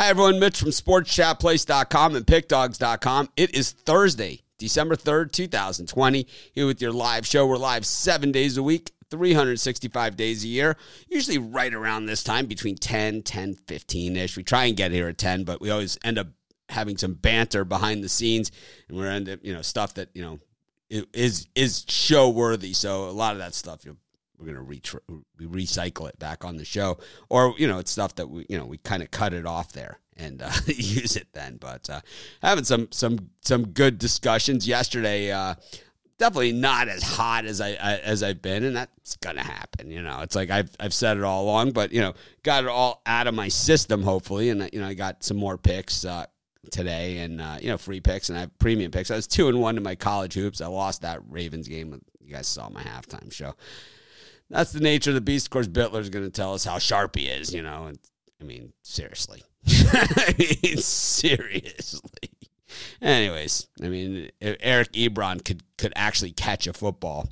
Hi, everyone. Mitch from SportsChatPlace.com and PickDogs.com. It is Thursday, December 3rd, 2020. Here with your live show. We're live seven days a week, 365 days a year, usually right around this time, between 10, 10, 15 ish. We try and get here at 10, but we always end up having some banter behind the scenes, and we're end up, you know, stuff that, you know, is is show worthy. So a lot of that stuff you we're gonna re- recycle it back on the show, or you know, it's stuff that we you know we kind of cut it off there and uh, use it then. But uh, having some some some good discussions yesterday. Uh, definitely not as hot as I, I, as I've been, and that's gonna happen. You know, it's like I've I've said it all along, but you know, got it all out of my system hopefully, and you know, I got some more picks. Uh, today and uh, you know free picks and I have premium picks. I was two and one in my college hoops. I lost that Ravens game. You guys saw my halftime show that's the nature of the beast. Of course, Bitler's going to tell us how sharp he is, you know. And, I mean, seriously. I mean, seriously. Anyways, I mean, Eric Ebron could could actually catch a football.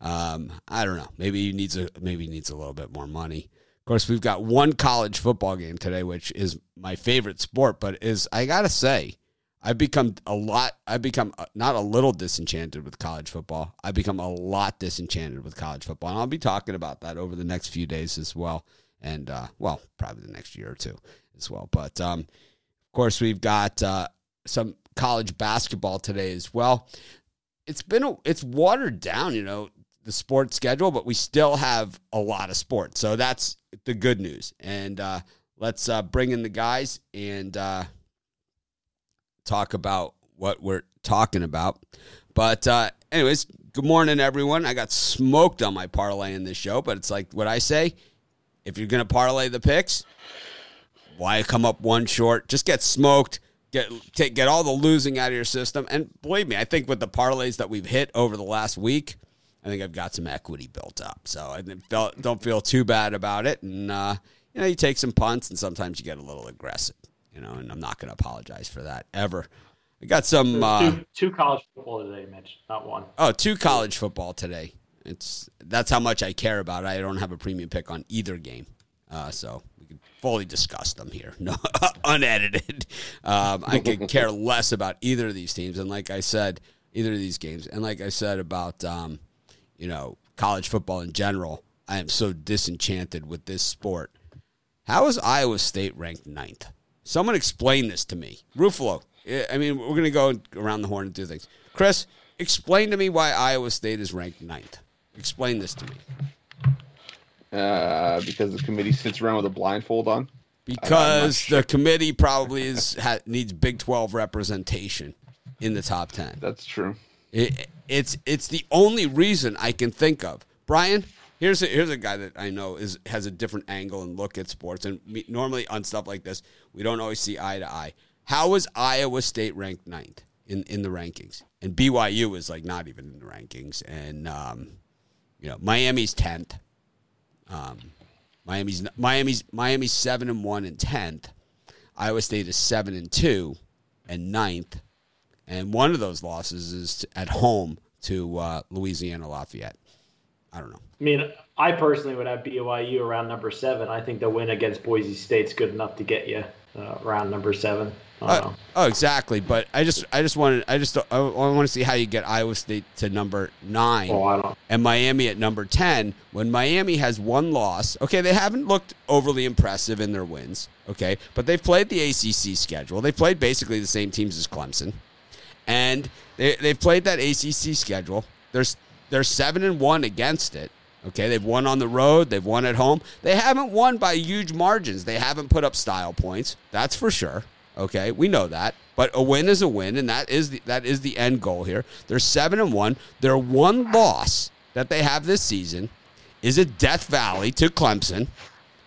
Um, I don't know. Maybe he needs a maybe he needs a little bit more money. Of course, we've got one college football game today, which is my favorite sport, but is I gotta say, I've become a lot. I've become uh, not a little disenchanted with college football. I've become a lot disenchanted with college football, and I'll be talking about that over the next few days as well, and uh, well, probably the next year or two as well. But um, of course, we've got uh, some college basketball today as well. It's been a, it's watered down, you know, the sports schedule, but we still have a lot of sports, so that's the good news. And uh, let's uh, bring in the guys and uh, talk about what we're talking about. But, uh, anyways, good morning, everyone. I got smoked on my parlay in this show, but it's like what I say if you're going to parlay the picks, why come up one short? Just get smoked. Get take, get all the losing out of your system, and believe me, I think with the parlays that we've hit over the last week, I think I've got some equity built up. So I don't feel too bad about it. And uh, you know, you take some punts, and sometimes you get a little aggressive you know, and I'm not going to apologize for that ever. I got some uh, two, two, college football today, Mitch, not one. Oh, two college football today. It's that's how much I care about. It. I don't have a premium pick on either game, uh, so we can fully discuss them here, no unedited. Um, I could care less about either of these teams, and like I said, either of these games, and like I said about um, you know college football in general, I am so disenchanted with this sport. How is Iowa State ranked ninth? Someone explain this to me. Ruffalo. I mean, we're going to go around the horn and do things. Chris, explain to me why Iowa State is ranked ninth. Explain this to me. Uh, because the committee sits around with a blindfold on. Because sure. the committee probably is ha, needs Big Twelve representation in the top ten. That's true. It, it's it's the only reason I can think of. Brian, Here's a, here's a guy that I know is has a different angle and look at sports. And me, normally on stuff like this, we don't always see eye to eye. How was Iowa State ranked ninth in, in the rankings? And BYU is like not even in the rankings. And um, you know Miami's tenth. Um, Miami's Miami's Miami's seven and one and tenth. Iowa State is seven and two and ninth. And one of those losses is at home to uh, Louisiana Lafayette. I don't know. I mean, I personally would have BYU around number seven. I think the win against Boise State's good enough to get you uh, around number seven. Uh, oh, exactly. But I just, I just wanted, I just, I want to see how you get Iowa State to number nine, oh, and Miami at number ten. When Miami has one loss, okay, they haven't looked overly impressive in their wins, okay, but they've played the ACC schedule. They played basically the same teams as Clemson, and they, they've played that ACC schedule. There's they're seven and one against it. Okay, they've won on the road, they've won at home. They haven't won by huge margins. They haven't put up style points. That's for sure. Okay, we know that. But a win is a win, and that is the, that is the end goal here. They're seven and one. Their one loss that they have this season is a Death Valley to Clemson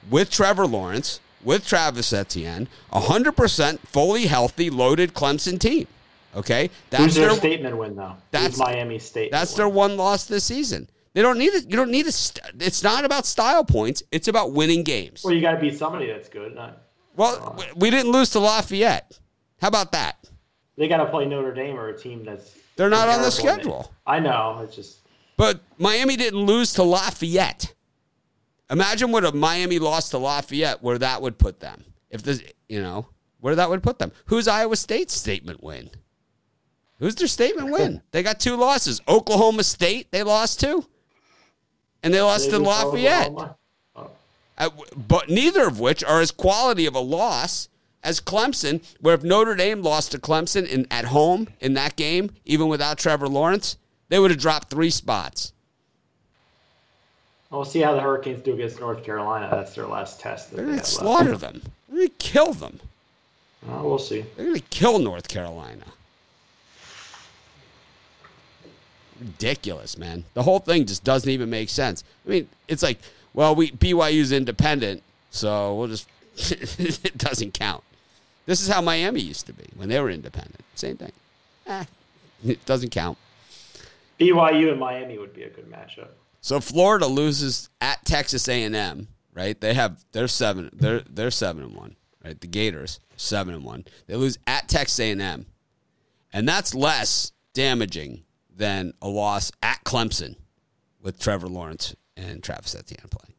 with Trevor Lawrence, with Travis Etienne, 100% fully healthy, loaded Clemson team. Okay, that's Who's their, their statement win though. That's Miami State. That's win? their one loss this season. They don't need it. You don't need a. It's not about style points. It's about winning games. Well, you got to beat somebody that's good. Not, well, we didn't lose to Lafayette. How about that? They got to play Notre Dame or a team that's. They're not on the schedule. I know. It's just. But Miami didn't lose to Lafayette. Imagine what a Miami lost to Lafayette, where that would put them. If this, you know, where that would put them. Who's Iowa State's statement win? Who's their statement win? They got two losses. Oklahoma State, they lost to, and they lost to Lafayette. Uh, but neither of which are as quality of a loss as Clemson, where if Notre Dame lost to Clemson in, at home in that game, even without Trevor Lawrence, they would have dropped three spots. We'll see how the Hurricanes do against North Carolina. That's their last test. They're going to slaughter left. them. They're going to kill them. Uh, we'll see. They're going to kill North Carolina. Ridiculous, man. The whole thing just doesn't even make sense. I mean, it's like, well, we BYU's independent, so we'll just it doesn't count. This is how Miami used to be when they were independent. Same thing. Eh, it doesn't count. BYU and Miami would be a good matchup. So Florida loses at Texas A&M, right? They have they're seven they're they're seven and one, right? The Gators seven and one. They lose at Texas A&M, and that's less damaging than a loss at Clemson with Trevor Lawrence and Travis Etienne playing.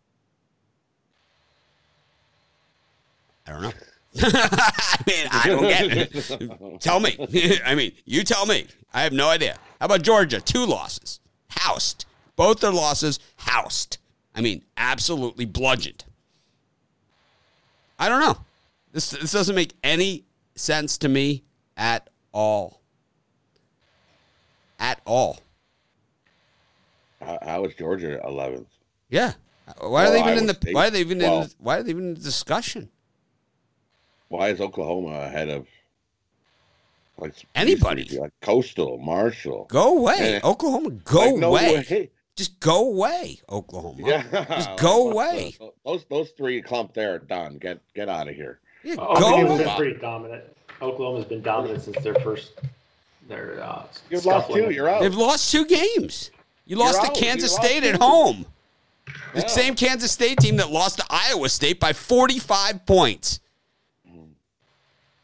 I don't know. I mean, I don't get it. Tell me. I mean, you tell me. I have no idea. How about Georgia? Two losses. Housed. Both their losses housed. I mean, absolutely bludgeoned. I don't know. This this doesn't make any sense to me at all. At all. How, how is Georgia 11th? Yeah. Why are Well, they even Iowa in the State- why are they even in well- the, why are they even in the discussion? Why is Oklahoma ahead of like Anybody. used to be, like Coastal, Marshall? Go away. Eh. Oklahoma, go Like, no away. way. Just go away, Oklahoma. Yeah, Just go away. Those those three clump there are done. Get get out of here. Yeah, go Oklahoma's away. been pretty dominant. Oklahoma's been dominant since their first their uh, You've lost scuffling. two. You're out. They've lost two games. You lost out. to Kansas You lost State at two. home. The Yeah. same Kansas State team that lost to Iowa State by 45 points.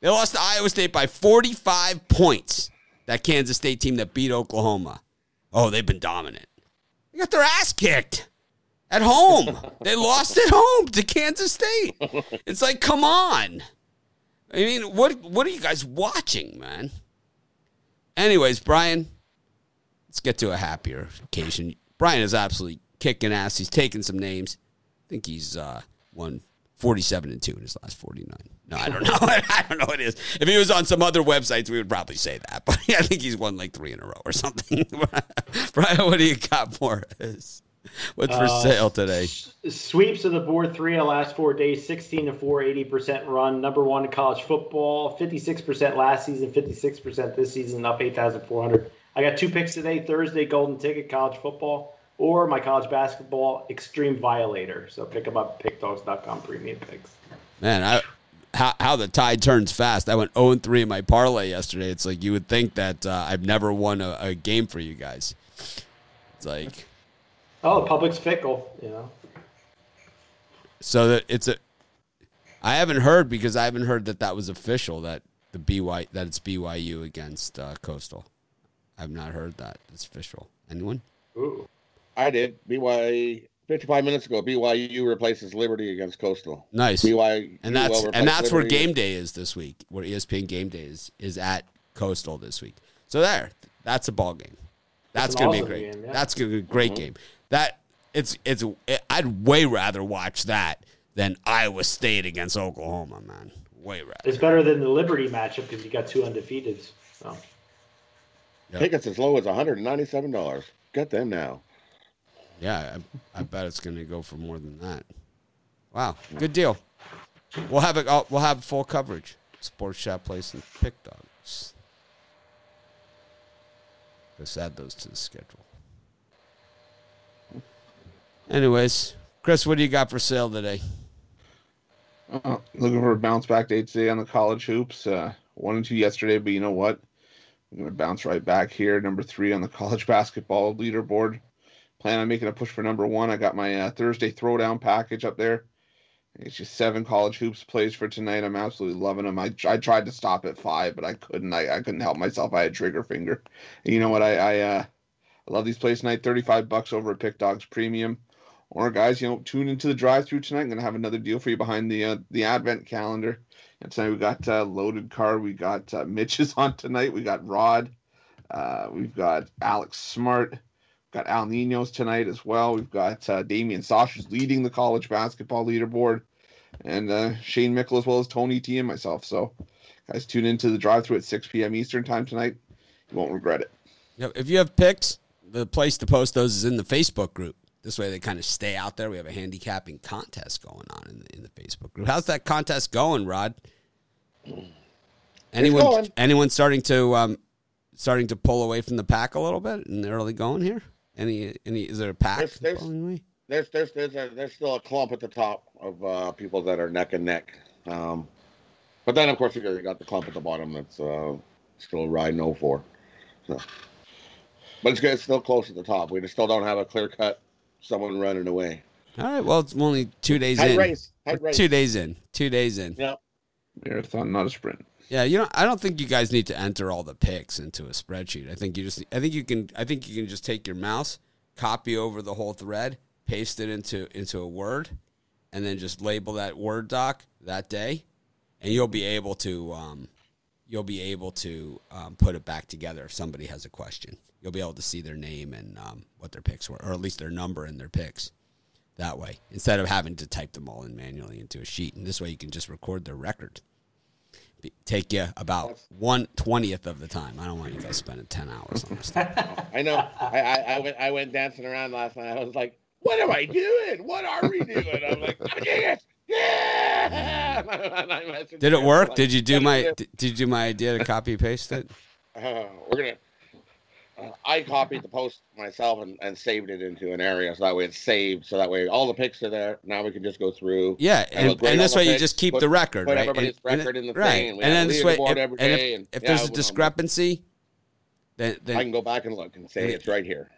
They lost to Iowa State by 45 points. That Kansas State team that beat Oklahoma. Oh, they've been dominant. They got their ass kicked at home. they lost at home to Kansas State. It's like, come on. I mean, what what are you guys watching, man? Anyways, Brian, let's get to a happier occasion. Brian is absolutely kicking ass. He's taking some names. I think he's uh, won 47 and 2 in his last 49. No, I don't know. I don't know what it is. If he was on some other websites, we would probably say that. But I think he's won like three in a row or something. Brian, what do you got for us? What's for Uh, sale today? Sweeps of the board three of the last four days 16 to 4, 80% run. Number one in college football, 56% last season, 56% this season, up 8,400. I got two picks today Thursday, Golden Ticket, college football, or my college basketball, Extreme Violator. So pick them up at pickdogs.com premium picks. Man, I how, how the tide turns fast. I went 0 and 3 in my parlay yesterday. It's like you would think that uh, I've never won a, a game for you guys. It's like Oh, the public's fickle, you know. so that it's a. I haven't heard because I haven't heard that that was official that the BY that it's BYU against uh, Coastal. I've not heard that it's official. Anyone? Ooh. I did. BYU 55 minutes ago. BYU replaces Liberty against Coastal. Nice. BYU And that's will and replace that's where game day is this week. Where ESPN game day is is at Coastal this week. So there, that's a ball game. That's That's gonna be a great. game, yeah. That's gonna be a great Mm-hmm. game. That it's it's. I'd way rather watch that than Iowa State against Oklahoma, man. Way rather. It's better than the Liberty matchup because you got two undefeateds. So. Tickets as low as $197. Get them now. Yeah, I, I bet it's gonna go for more than that. Wow, good deal. We'll have it. We'll have full coverage. Sports Chat Place and Pick Dogs. Let's add those to the schedule. Anyways, Chris, what do you got for sale today? Uh, looking for a bounce back day today on the college hoops. Uh, one and two yesterday, but you know what? I'm going to bounce right back here. Number three on the college basketball leaderboard. Plan on making a push for number one. I got my uh, Thursday throwdown package up there. It's just seven college hoops plays for tonight. I'm absolutely loving them. I, I tried to stop at five, but I couldn't. I, I couldn't help myself. I had trigger finger. And you know what? I I, uh, I love these plays tonight. Thirty five bucks over at Pick Dogs Premium. Or guys, you know, tune into the drive-through tonight. I'm gonna have another deal for you behind the uh, the advent calendar. And tonight we got uh, loaded car. We got uh, Mitch's on tonight. We got Rod. Uh, we've got Alex Smart. Got Al Ninos tonight as well. We've got uh, Damian Saunders leading the college basketball leaderboard, and uh, Shane Mickle as well as Tony T and myself. So, guys, tune into the drive-through at 6 p.m. Eastern time tonight. You won't regret it. Yep. If you have picks, the place to post those is in the Facebook group. This way they kind of stay out there. We have a handicapping contest going on in the, in the Facebook group. How's that contest going, Rod? Anyone going. anyone starting to um, starting to pull away from the pack a little bit in the early going here? Any any is there a pack? There's- there's- There's there's there's a, there's still a clump at the top of uh, people that are neck and neck. Um, but then of course you got, you got the clump at the bottom that's uh, still riding 04. So, but it's good. It's still close at the top. We just still don't have a clear cut someone running away. All right. Well, it's only two days Tight in. race. Tight race. Two days in. Two days in. Yeah. Marathon, not a sprint. Yeah, you know, I don't think you guys need to enter all the picks into a spreadsheet. I think you just, I think you can, I think you can just take your mouse, copy over the whole thread, paste it into into a Word, and then just label that Word doc that day, and you'll be able to, um, you'll be able to um, put it back together if somebody has a question. You'll be able to see their name and um, what their picks were, or at least their number and their picks. That way, instead of having to type them all in manually into a sheet, and this way you can just record their record be- take you about one twentieth of the time. I don't want you guys spending ten hours on this. Stuff. I know. I, I, I went I went dancing around last night. I was like, "What am I doing? What are we doing?" I'm like, "I'm doing it." Yeah. And I messaged Did it work? like, Did you do my? Did you do my idea to copy paste it? Uh, we're gonna. I copied the post myself and, and saved it into an area so that way it's saved. So that way all the pics are there. Now we can just go through. Yeah, And and, and this way you just keep put- the record, put right? everybody's and, record in the right. thing, and then this way, if, if, if yeah, there's a discrepancy, then, then I can go back and look and say it's right here.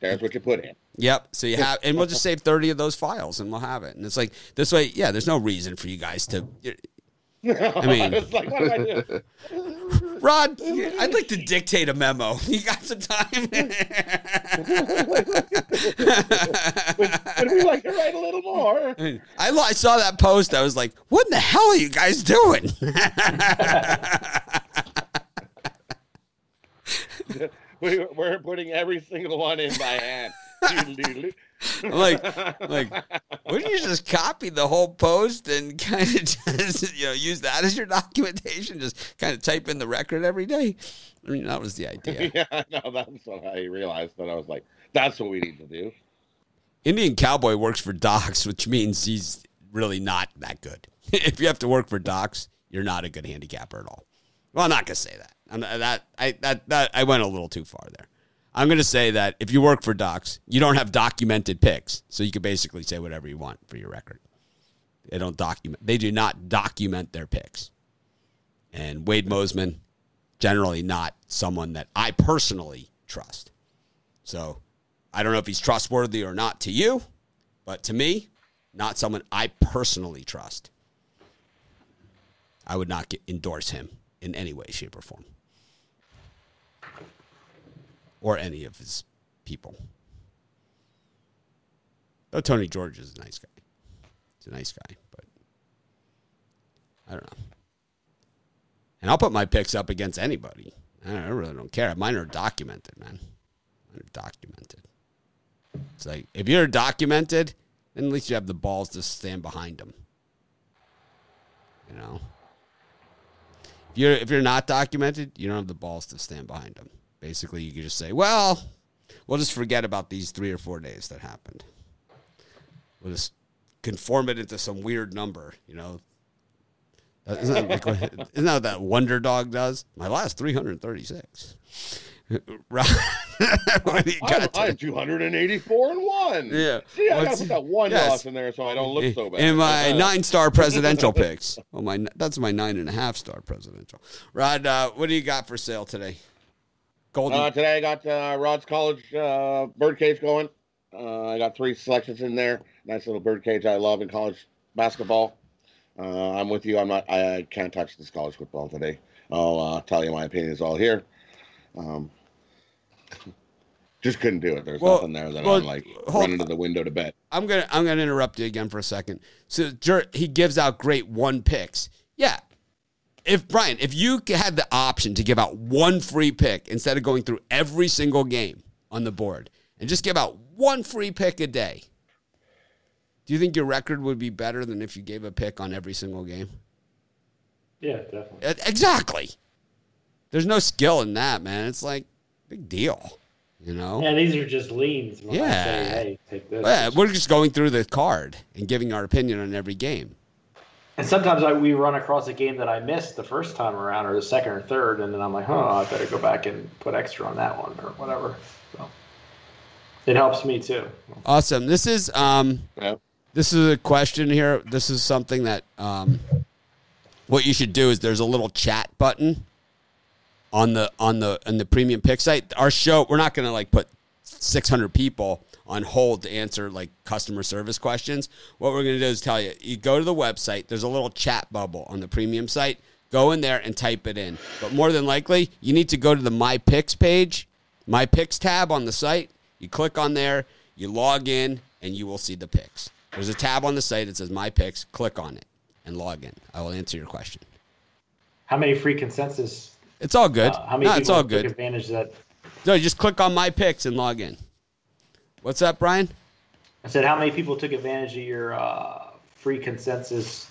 There's what you put in. Yep. So you have, and we'll just save thirty of those files, and we'll have it. And it's like this way. Yeah, there's no reason for you guys to. I mean- it's like, what do I do? Rod, I'd like to dictate a memo. You got some time? Would we like to write a little more? I, I saw that post. I was like, "What in the hell are you guys doing?" we, we're putting every single one in by hand. Like, like, wouldn't you just copy the whole post and kind of just, you know, use that as your documentation? Just kind of type in the record every day. I mean, that was the idea. yeah, no, that's what I realized. That I was like, that's what we need to do. Indian Cowboy works for Docs, which means he's really not that good. if you have to work for Docs, you're not a good handicapper at all. Well, I'm not gonna say that. I'm not, that I that that I went a little too far there. I'm gonna say that if you work for Docs, you don't have documented picks, so you can basically say whatever you want for your record. They don't document. They do not document their picks. And Wade Mosman, generally not someone that I personally trust. So I don't know if he's trustworthy or not to you, but to me, not someone I personally trust. I would not get, endorse him in any way, shape, or form, or any of his people. Though Tony George is a nice guy. He's a nice guy, but I don't know. And I'll put my picks up against anybody. I, don't, I really don't care. Mine are documented, man. Mine are documented. It's like if you're documented, then at least you have the balls to stand behind them. You know, if you're if you're not documented, you don't have the balls to stand behind them. Basically, you can just say, "Well, we'll just forget about these three or four days that happened. We'll just conform it into some weird number." You know, That- isn't that, like, what- isn't that what that Wonder Dog does? My last three hundred thirty-six. Right. What I'm, got I'm 284 and one. Yeah. See, I What's- gotta put that one yes. loss in there so I don't look so bad. In my Uh, nine star presidential picks. Well, my that's my nine and a half star presidential. Rod, uh, what do you got for sale today? Golden. Uh, today I got uh, Rod's College uh, birdcage going. Uh, I got three selections in there. Nice little birdcage I love in college basketball. Uh, I'm with you. I'm not. I, I can't touch this college football today. I'll uh, tell you my opinion is all here. Um, just couldn't do it. There's Well- nothing there that well, I'm like running to the window to bet. I'm gonna I'm gonna interrupt you again for a second. So Jer- he gives out great one picks. Yeah. If Brian, if you had the option to give out one free pick instead of going through every single game on the board and just give out one free pick a day, do you think your record would be better than if you gave a pick on every single game? Yeah, definitely. Exactly. There's no skill in that, man. It's like big deal, you know. Yeah, these are just leans. Yeah. say, hey, take this. Yeah, we're just going through the card and giving our opinion on every game. And sometimes I, we run across a game that I missed the first time around, or the second or third, and then I'm like, oh, I better go back and put extra on that one or whatever. So it helps me too. Awesome. This is um Yep. this is a question here. This is something that um what you should do is there's a little chat button on the on the on the premium pick site. Our show, we're not gonna like put six hundred people on hold to answer like customer service questions. What we're gonna do is tell you, you go to the website, there's a little chat bubble on the premium site. Go in there and type it in. But more than likely, you need to go to the My Picks page, My Picks tab on the site. You click on there, you log in, and you will see the picks. There's a tab on the site that says My Picks. Click on it and log in. I will answer your question. How many free consensus? It's all good. Uh, how many no, it's all good. advantage that? No, you just click on My Picks and log in. What's up, Brian? I said, how many people took advantage of your uh, free consensus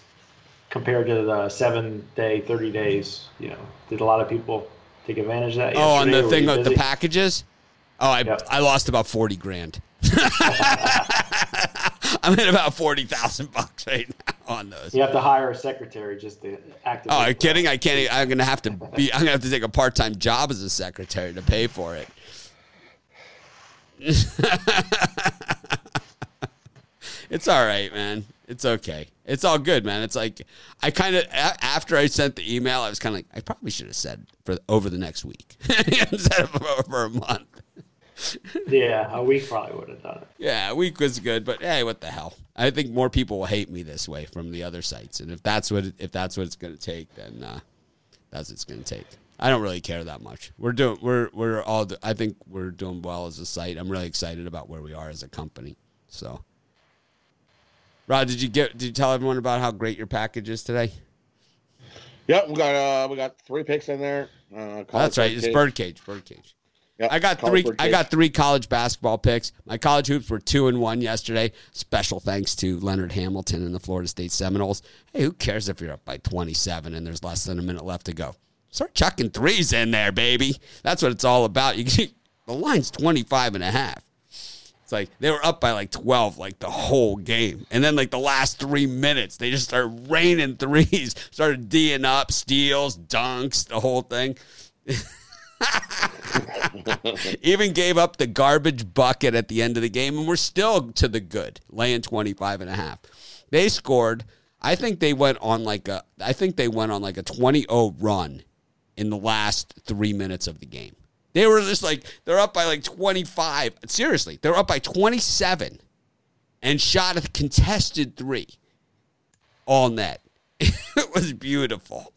compared to the seven day, 30 days? You know, did a lot of people take advantage of that? Oh, on the thing of the packages. Oh, I Yep. I lost about forty grand. I'm at about forty thousand bucks right now on those. You have to hire a secretary just to activate. Oh, are you kidding? I can't. I'm gonna have to be. I'm gonna have to take a part time job as a secretary to pay for it. it's all right, man. It's okay. It's all good, man. It's like I kind of after I sent the email, I was kind of like, I probably should have said for over the next week instead of over a month. Yeah, a week probably would have done it. Yeah, a week was good, but hey, what the hell? I think more people will hate me this way from the other sites, and if that's what if that's what it's going to take, then uh, that's what it's going to take. I don't really care that much. We're doing we're we're all I think we're doing well as a site. I'm really excited about where we are as a company. So, Rod, did you get did you tell everyone about how great your package is today? Yep, we got uh we got three picks in there. Uh, Oh, that's right. It's cage. birdcage. Birdcage. Yep, I got college three. I got three college basketball picks. My college hoops were two and one yesterday. Special thanks to Leonard Hamilton and the Florida State Seminoles. Hey, who cares if you're up by 27 and there's less than a minute left to go? Start chucking threes in there, baby. That's what it's all about. You can, the line's 25 and a half. It's like they were up by like 12 like the whole game. And then like the last 3 minutes, they just started raining threes, started D'ing up, steals, dunks, the whole thing. Even gave up the garbage bucket at the end of the game, and we're still to the good, laying 25 and a half. They scored. I think they went on like a I think they went on like a 20-0 run in the last three minutes of the game. They were just like they're up by like 25. Seriously, they're up by 27 and shot a contested three all net. it was beautiful.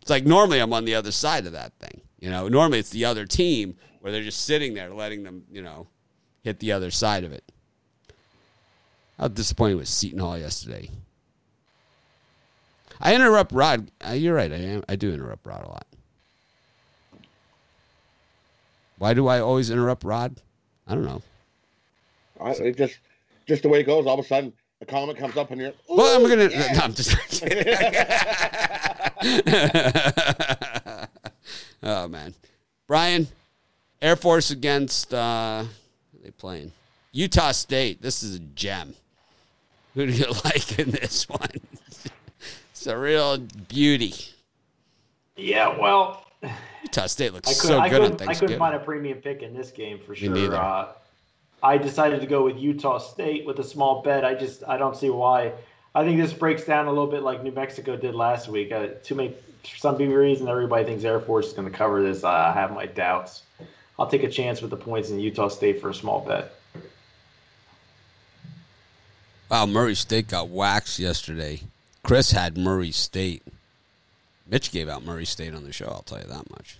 It's like normally I'm on the other side of that thing. You know, normally it's the other team where they're just sitting there letting them, you know, hit the other side of it. How disappointed was Seton Hall yesterday. I interrupt Rod. Uh, you're right. I am. I do interrupt Rod a lot. Why do I always interrupt Rod? I don't know. I, it just just the way it goes. All of a sudden, a comment comes up and you're. Well, I'm gonna. yeah." No, I'm just kidding. oh man, Brian, Air Force against. Uh, are they playing? Utah State. This is a gem. Who do you like in this one? it's a real beauty. Yeah, well, Utah State looks could, so I, good on couldn't, I Thanksgiving. couldn't find a premium pick in this game for sure. neither. Uh, I decided to go with Utah State with a small bet. I just I don't see why. I think this breaks down a little bit like New Mexico did last week. Uh, too many, for some reason, everybody thinks Air Force is going to cover this. I have my doubts. I'll take a chance with the points in Utah State for a small bet. Wow, Murray State got waxed yesterday. Chris had Murray State. Mitch gave out Murray State on the show. I'll tell you that much.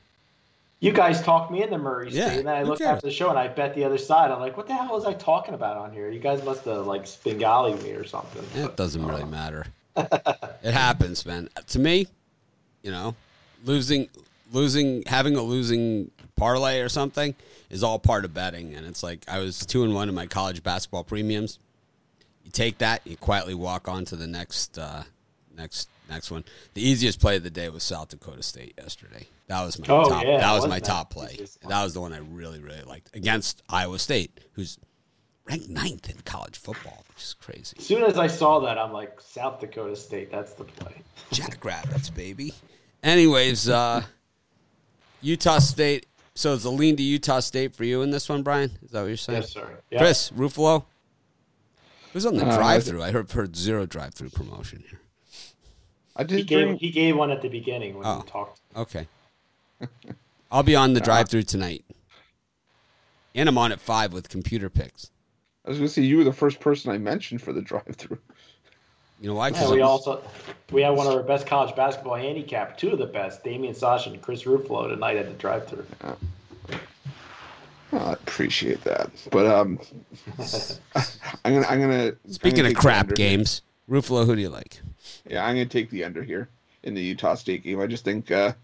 You guys talked me into Murray Yeah, State, and then I looked cares? after the show and I bet the other side. I'm like, what the hell was I talking about on here? You guys must have like Bengali me or something. It doesn't really matter. it happens, man. To me, you know, losing, losing, having a losing parlay or something is all part of betting. And it's like I was two and one in my college basketball premiums. You take that, you quietly walk on to the next, uh, next, next one. The easiest play of the day was South Dakota State yesterday. That was my Oh, top. yeah, that was my that top play. That was the one I really, really liked against Iowa State, who's ranked ninth in college football, which is crazy. As soon as I saw that, I'm like, South Dakota State, that's the play. Jackrabbits, baby. Anyways, uh, Utah State. So it's a lean to Utah State for you in this one, Brian? Is that what you're saying? Yes, sir. Yeah. Chris, Ruffalo? Who's on the Uh, drive through? I heard, heard zero drive through promotion here. I He did gave, bring. he gave one at the beginning when Oh. we talked. Okay. I'll be on the drive through tonight. And I'm on at 5 with computer picks. I was gonna say you were the first person I mentioned for the drive-through. You know why? Yeah, 'Cause we I'm- also we had one of our best college basketball handicap, two of the best, Damian Sasha and Chris Ruffalo tonight at the drive-through. Oh, I appreciate that, but um, I'm gonna I'm gonna. I'm Speaking gonna of crap under here. games, Ruffalo, who do you like? Yeah, I'm gonna take the under here in the Utah State game. I just think uh,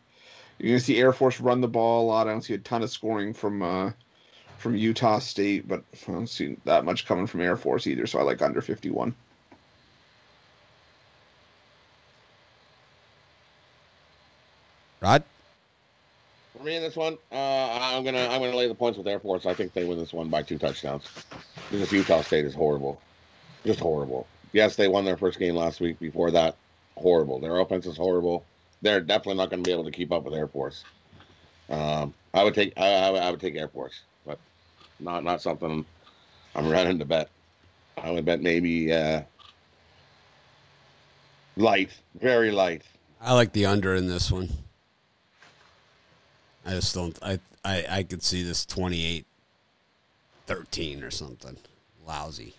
you're gonna see Air Force run the ball a lot. I don't see a ton of scoring from uh, from Utah State, but I don't see that much coming from Air Force either. So I like under 51. Rod? For me in this one, uh, I'm gonna I'm gonna lay the points with Air Force. I think they win this one by two touchdowns. Because Utah State is horrible, just horrible. Yes, they won their first game last week. Before that, horrible. Their offense is horrible. They're definitely not going to be able to keep up with Air Force. Um, I would take I, I would- I would take Air Force, but not not something I'm running to bet. I would bet maybe uh, light, very light. I like the under in this one. I just don't. I I, I could see this 28 13 or something. Lousy.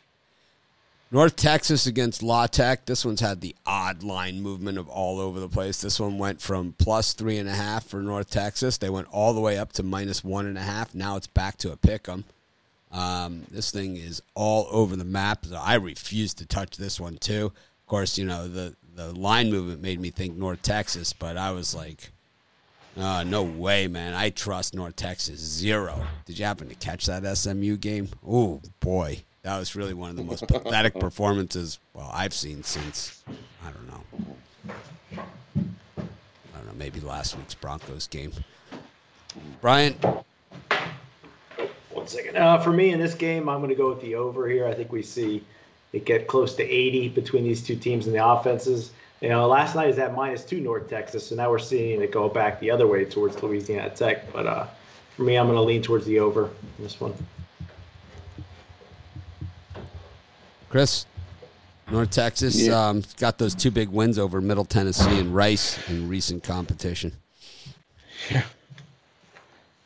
North Texas against La Tech. This one's had the odd line movement of all over the place. This one went from plus three and a half for North Texas. They went all the way up to minus one and a half. Now it's back to a pick 'em. Um, this thing is all over the map. I refuse to touch this one too. Of course, you know the the line movement made me think North Texas, but I was like, uh, no way, man. I trust North Texas zero. Did you happen to catch that SMU game? Oh boy, that was really one of the most pathetic performances well I've seen since I don't know. I don't know, maybe last week's Broncos game. Brian, One second. Uh, for me in this game, I'm going to go with the over here. I think we see it get close to 80 between these two teams and the offenses. You know, last night is at minus two North Texas, so now we're seeing it go back the other way towards Louisiana Tech. But uh, for me, I'm going to lean towards the over in this one. Chris, North Texas Yeah. um, got those two big wins over Middle Tennessee and Rice in recent competition.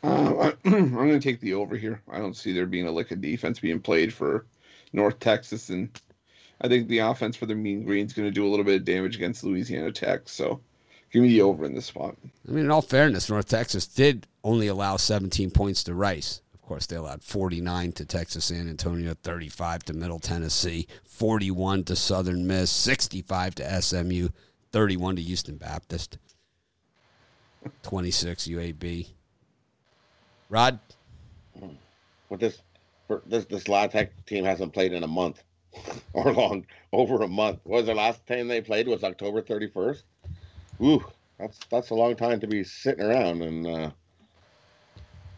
Uh, I'm going to take the over here. I don't see there being a lick of defense being played for North Texas, and I think the offense for the Mean Green's is going to do a little bit of damage against Louisiana Tech. So give me the over in this spot. I mean, in all fairness, North Texas did only allow 17 points to Rice. Of course, they allowed 49 to Texas San Antonio, 35 to Middle Tennessee, 41 to Southern Miss, 65 to SMU, 31 to Houston Baptist, 26 UAB. Rod, But this this this La Tech team hasn't played in a month or long over a month. What was the last time they played was October thirty first. Ooh, that's that's a long time to be sitting around, and uh,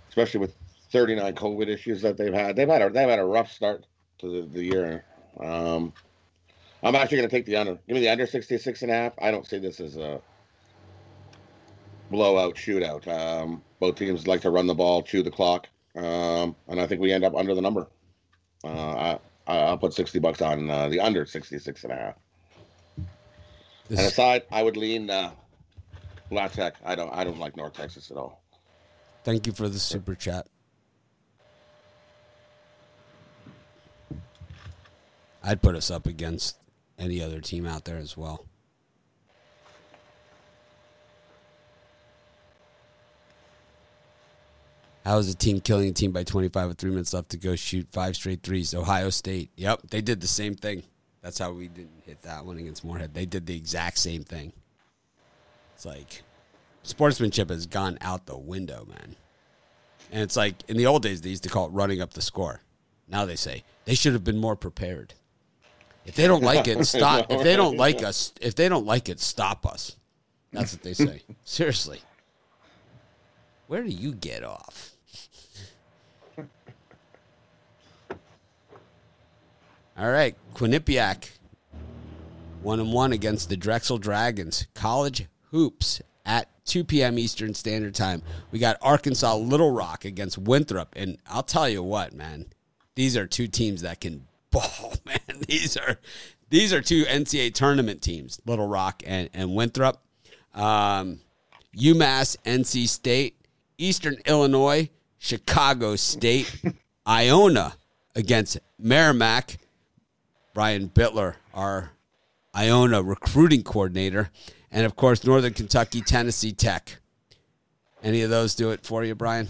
especially with thirty nine COVID issues that they've had. They've had a they've had a rough start to the, the year. Um, I'm actually going to take the under. Give me the under 66 and a half. I don't see this as a blowout shootout. Um, both teams like to run the ball, chew the clock, um, and I think we end up under the number. Uh, I, I'll put 60 bucks on uh, the under 66 and a half. this, And aside, I would lean uh, Tech. I don't I don't like North Texas at all. thank you for the super chat. I'd put us up against any other team out there as well. How is a team killing a team by 25 with three minutes left to go shoot five straight threes? Ohio State. Yep, they did the same thing. That's how we didn't hit that one against Morehead. They did the exact same thing. It's like sportsmanship has gone out the window, man. And it's like in the old days, they used to call it running up the score. Now they say they should have been more prepared. If they don't like it, stop. If they don't like us, if they don't like it, stop us. That's what they say. Seriously. Where do you get off? All right, Quinnipiac, one and one against the Drexel Dragons. College hoops at 2 p.m. Eastern Standard Time. We got Arkansas Little Rock against Winthrop, and I'll tell you what, man, these are two teams that can ball, man. These are these are two NCAA tournament teams, Little Rock and, and Winthrop. Um, UMass, NC State, Eastern Illinois, Chicago State, Iona against Merrimack. Brian Bitler, our Iona recruiting coordinator, and of course Northern Kentucky, Tennessee Tech. Any of those do it for you, Brian?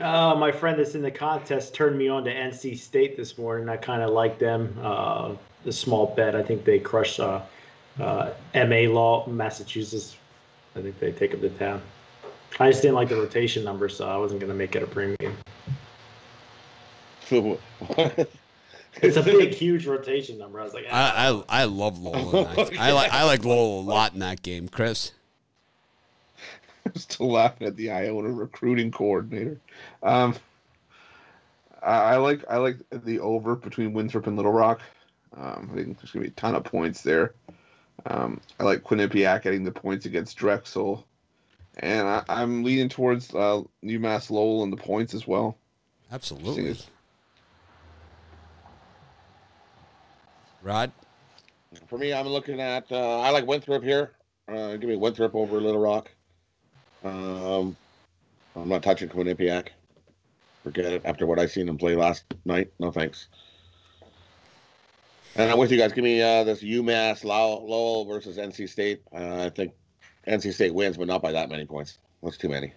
Uh, my friend that's in the contest turned me on to NC State this morning. I kind of like them. Uh, the small bet. I think they crush uh, uh, MA Law, Massachusetts. I think they take them to town. I just didn't like the rotation number, so I wasn't going to make it a premium. It's a big, huge rotation number. I was like, ah. I I, I love Lowell. In that. I like I like Lowell a lot in that game, Chris. I'm still laughing at the Iona recruiting coordinator. Um, I, I like I like the over between Winthrop and Little Rock. Um, I think there's gonna be a ton of points there. Um, I like Quinnipiac getting the points against Drexel, and I, I'm leaning towards uh, UMass Lowell and the points as well. Absolutely. Rod, for me, I'm looking at. Uh, I like Winthrop here. Uh, give me Winthrop over Little Rock. Um, I'm not touching Quinnipiac. Forget it. After what I seen him play last night, no thanks. And I'm with you guys. Give me uh, this UMass Lowell, versus NC State. Uh, I think NC State wins, but not by that many points. That's too many.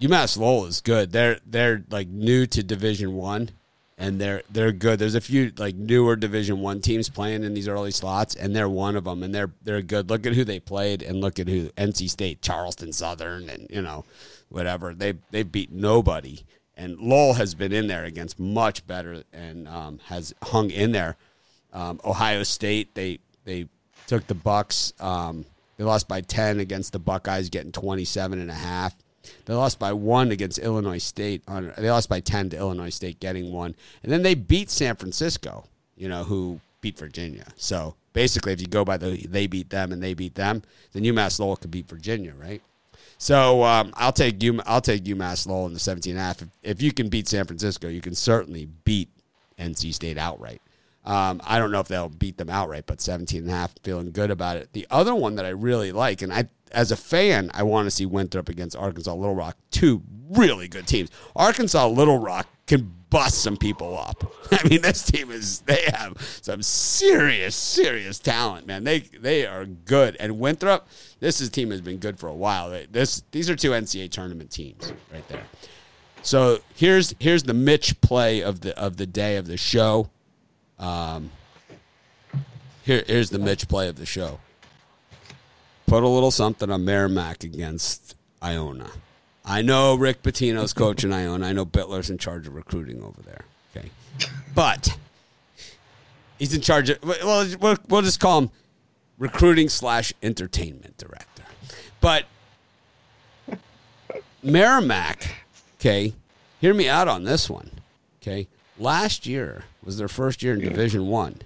UMass Lowell is good. They're they're like new to Division One, and they're they're good. There's a few like newer Division One teams playing in these early slots, and they're one of them. And they're they're good. Look at who they played, and look at who NC State, Charleston Southern, and you know whatever they they beat nobody. And Lowell has been in there against much better and um, has hung in there. Um, Ohio State they they took the Bucks. Um, they lost by 10 against the Buckeyes, getting 27 and a half. They lost by one against Illinois State. On, they lost by 10 to Illinois State, getting one. And then they beat San Francisco, you know, who beat Virginia. So basically, if you go by the they beat them and they beat them, then UMass Lowell could beat Virginia, right? So um, I'll take you. I'll take UMass Lowell in the 17 and a half. If, if you can beat San Francisco, you can certainly beat NC State outright. Um, I don't know if they'll beat them outright, but 17 and a half, feeling good about it. The other one that I really like, and I, as a fan, I want to see Winthrop against Arkansas Little Rock. Two really good teams. Arkansas Little Rock can bust some people up. I mean, this team is they have some serious, serious talent, man. They they are good. And Winthrop, this is, team has been good for a while. This these are two NCAA tournament teams right there. So here's here's the Mitch play of the of the day of the show. Um, here, here's the Mitch play of the show. Put a little something on Merrimack against Iona. I know Rick Pitino's coaching Iona. I own. I know Bitler's in charge of recruiting over there. Okay, but he's in charge of. Well, we'll, we'll just call him recruiting slash entertainment director. But Merrimack, okay, hear me out on this one. Okay, last year was their first year in Division One.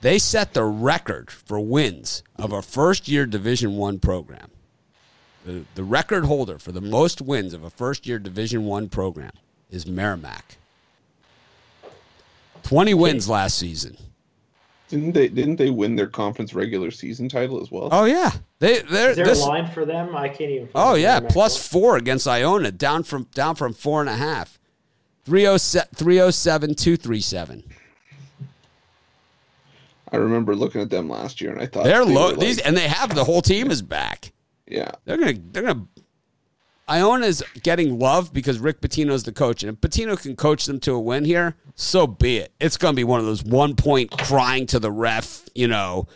They set the record for wins of a first year Division One program. The, the record holder for the mm. most wins of a first year Division One program is Merrimack. Twenty wins last season. Didn't they? Didn't they win their conference regular season title as well? Oh yeah, they they're Is there this, a line for them? I can't even. Oh yeah, Merrimack plus one. four against Iona, down from down from four and a half. 307 307 237. I remember looking at them last year, and I thought They're they low. like- These and they have the whole team is back. Yeah, They're gonna they're gonna Iona's getting love because Rick Pitino's the coach. And if Pitino can coach them to a win here, so be it. It's to be one of those one point crying to the ref, you know,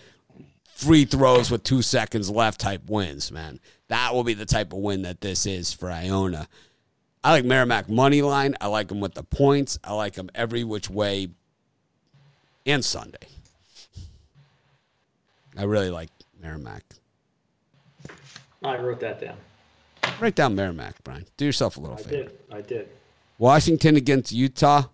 free throws with two seconds left type wins, man. That will be the type of win that this is for Iona. I like Merrimack money line. I like them with the points. I like them every which way and Sunday. I really like Merrimack. I wrote that down. Write down Merrimack, Brian. Do yourself a little I favor. I did. I did. Washington against Utah.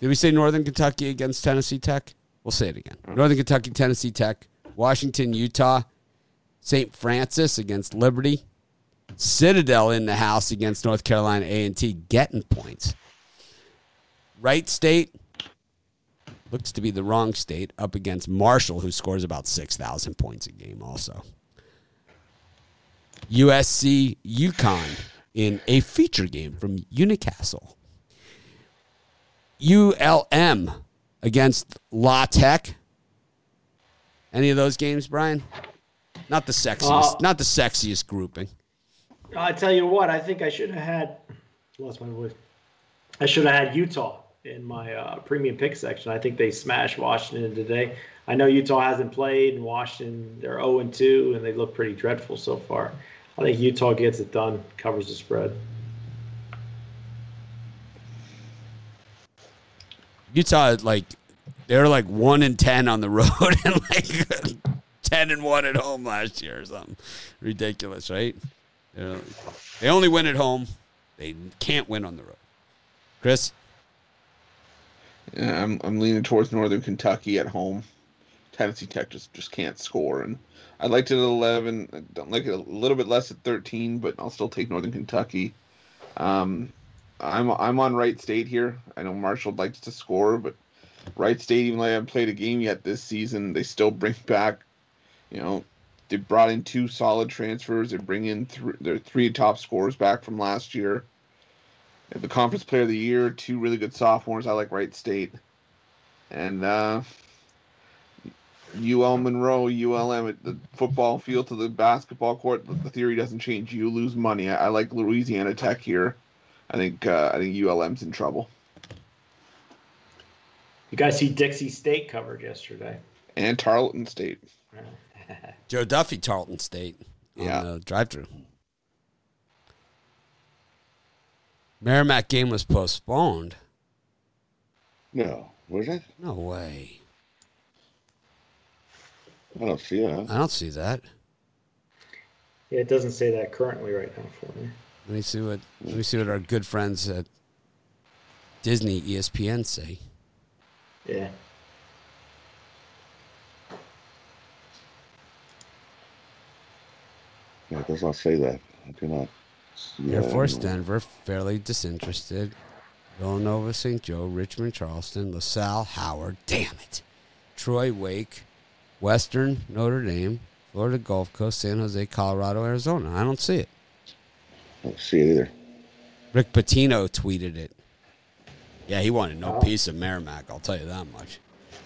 Did we say Northern Kentucky against Tennessee Tech? We'll say it again. Northern Kentucky, Tennessee Tech, Washington, Utah, St. Francis against Liberty, Citadel in the house against North Carolina A&T, getting points. Wright State looks to be the wrong state up against Marshall, who scores about six thousand points a game. Also, USC UConn in a feature game from Uncasville. ULM against La Tech. Any of those games, Brian? Not the sexiest, Uh, not the sexiest grouping. I tell you what, I think I should have had. Lost my voice. I should have had Utah in my uh, premium pick section. I think they smashed Washington today. I know Utah hasn't played, and Washington they're 0 and 2, and they look pretty dreadful so far. I think Utah gets it done, covers the spread. Utah, like they're like one and ten on the road and like ten and one at home last year or something ridiculous, right? They're- They only win at home. They can't win on the road. Chris, Yeah, I'm I'm leaning towards Northern Kentucky at home. Tennessee Tech just just can't score, and I liked it at 11. I don't like it a little bit less at 13, but I'll still take Northern Kentucky. Um, I'm I'm on Wright State here. I know Marshall likes to score, but Wright State, even though they haven't played a game yet this season, they still bring back, you know, they brought in two solid transfers. They bring in th- their three top scorers back from last year. The conference player of the year, two really good sophomores. I like Wright State. And uh, UL Monroe, ULM, at the football field to the basketball court. The, the theory doesn't change. You lose money. I, I like Louisiana Tech here. I think uh, I think ULM's in trouble. You guys see Dixie State covered yesterday. And Tarleton State. Joe Duffy, Tarleton State, on Yeah. the drive-through. Merrimack game was postponed. No, was it? No way. I don't see that. I don't see that. Yeah, it doesn't say that currently right now for me. Let me see what let me see what our good friends at Disney ESPN say. Yeah. Yeah, it does not say that. I do not. see Air Force anywhere. Denver, fairly disinterested. Villanova, St. Joe, Richmond, Charleston, LaSalle, Howard. Damn it. Troy, Wake, Western, Notre Dame, Florida Gulf Coast, San Jose, Colorado, Arizona. I don't see it. I don't see it either. Rick Pitino tweeted it. Yeah, he wanted no Oh. piece of Merrimack, I'll tell you that much.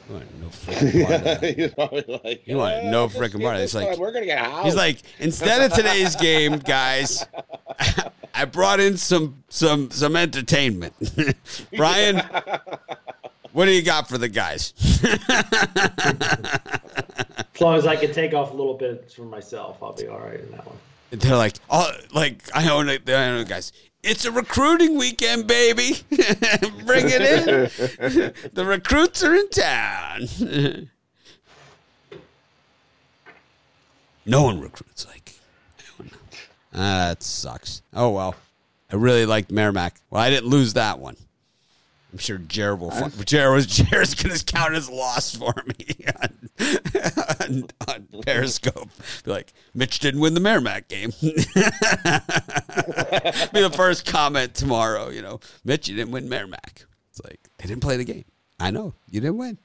He wanted no freaking part of that. He's probably like, He wanted "Uh, no game part. It's like- we're gonna get housed. He's like, instead of today's game, guys, I brought in some some some entertainment. Brian, what do you got for the guys? As long as I can take off a little bit for myself, I'll be all right in that one. They're like, oh, like I own it. I it, guys. It's a recruiting weekend, baby. Bring it in. the recruits are in town. no one recruits like. Ah, that sucks. Oh well. I really liked Merrimack. Well, I didn't lose that one. I'm sure Jared will. fu- Jared was Jared's gonna count as loss for me on, on, on Periscope. Be like, Mitch didn't win the Merrimack game. Be the first comment tomorrow. You know, Mitch, you didn't win Merrimack. It's like they didn't play the game. I know you didn't win.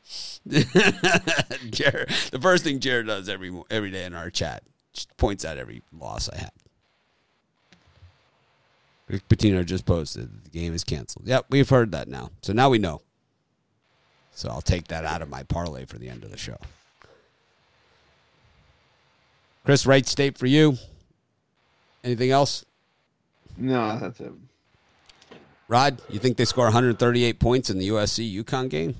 Jared, the first thing Jared does every every day in our chat just points out every loss I had. Rick Pitino just posted the game is canceled. Yep, we've heard that now. So now we know. So I'll take that out of my parlay for the end of the show. Chris, Wright State for you. Anything else? No, that's it. Rod, you think they score 138 points in the USC UConn game?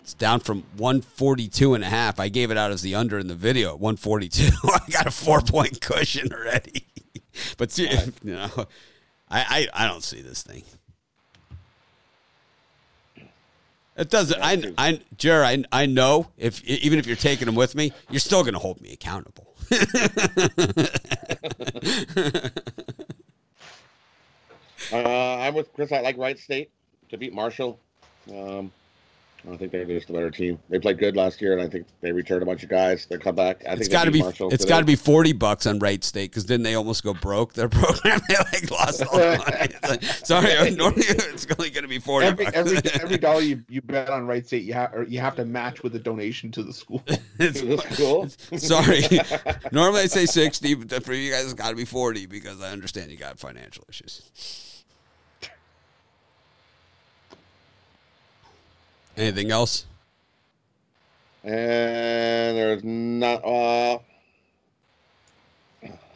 It's down from 142 and a half. I gave it out as the under in the video at 142. I got a four point cushion already. but see, you know, I, I I don't see this thing. It doesn't. I, I, Jared, I, I know if even if you're taking them with me, you're still going to hold me accountable. uh, I'm with Chris. I like Wright State to beat Marshall. Um, I think they're just a better team. They played good last year, and I think they returned a bunch of guys. They come back. I it's think got to be. Marshall It's got to be forty bucks on Wright State because then they almost go broke. Their program they like lost all the money. It's like, sorry, normally it's only going to be forty Every bucks. every every dollar you, you bet on Wright State, you have or you have to match with a donation to the school. It's- That's cool. sorry, normally I say sixty, but for you guys it's got to be forty because I understand you got financial issues. Anything else? And there's not. Uh,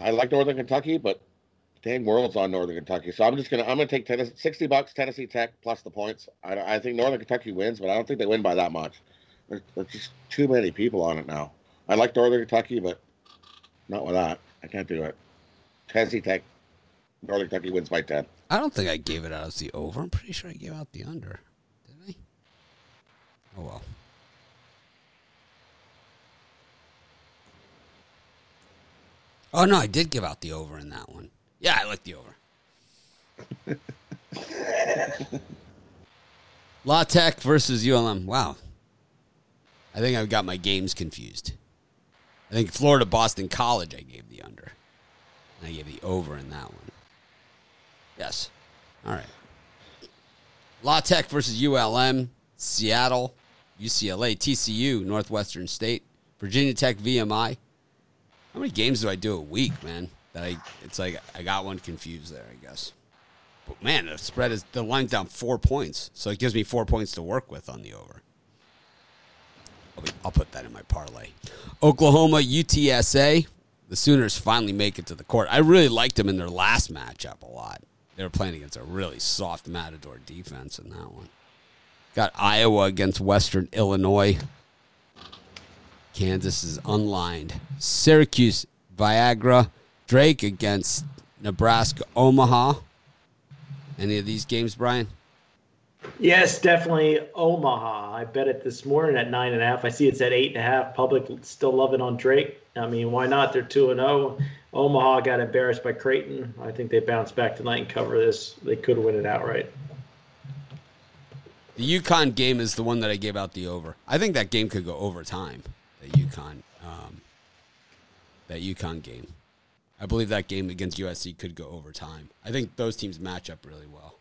I like Northern Kentucky, but dang, World's on Northern Kentucky, so I'm just gonna I'm gonna take Tennessee, sixty bucks Tennessee Tech plus the points. I, I think Northern Kentucky wins, but I don't think they win by that much. There's, there's just too many people on it now. I like Northern Kentucky, but not with that. I can't do it. Tennessee Tech, Northern Kentucky wins by ten. I don't think I gave it out as the over. I'm pretty sure I gave out the under. Oh well. Oh no, I did give out the over in that one. Yeah, I like the over. La Tech versus ULM. Wow. I think I've got my games confused. I think Florida Boston College I gave the under. And I gave the over in that one. Yes. All right. La Tech versus ULM, Seattle, UCLA, TCU, Northwestern State, Virginia Tech, VMI. How many games do I do a week, man? That I it's like I got one confused there, I guess. But man, the spread is the line's down four points, so it gives me four points to work with on the over. I'll, be, I'll put that in my parlay. Oklahoma, UTSA. The Sooners finally make it to the court. I really liked them in their last matchup a lot. They were playing against a really soft Matador defense in that one. Got Iowa against Western Illinois. Kansas is unlined. Syracuse, Niagara. Drake against Nebraska, Omaha. Any of these games, Brian? Yes, definitely Omaha. I bet it this morning at nine and a half. I see it's at eight and a half. Public still loving on Drake. I mean, why not? They're two and zero. Omaha got embarrassed by Creighton. I think they bounce back tonight and cover this. They could win it outright. The UConn game is the one that I gave out the over. I think that game could go overtime. The UConn, um, that UConn game. I believe that game against USC could go overtime. I think those teams match up really well.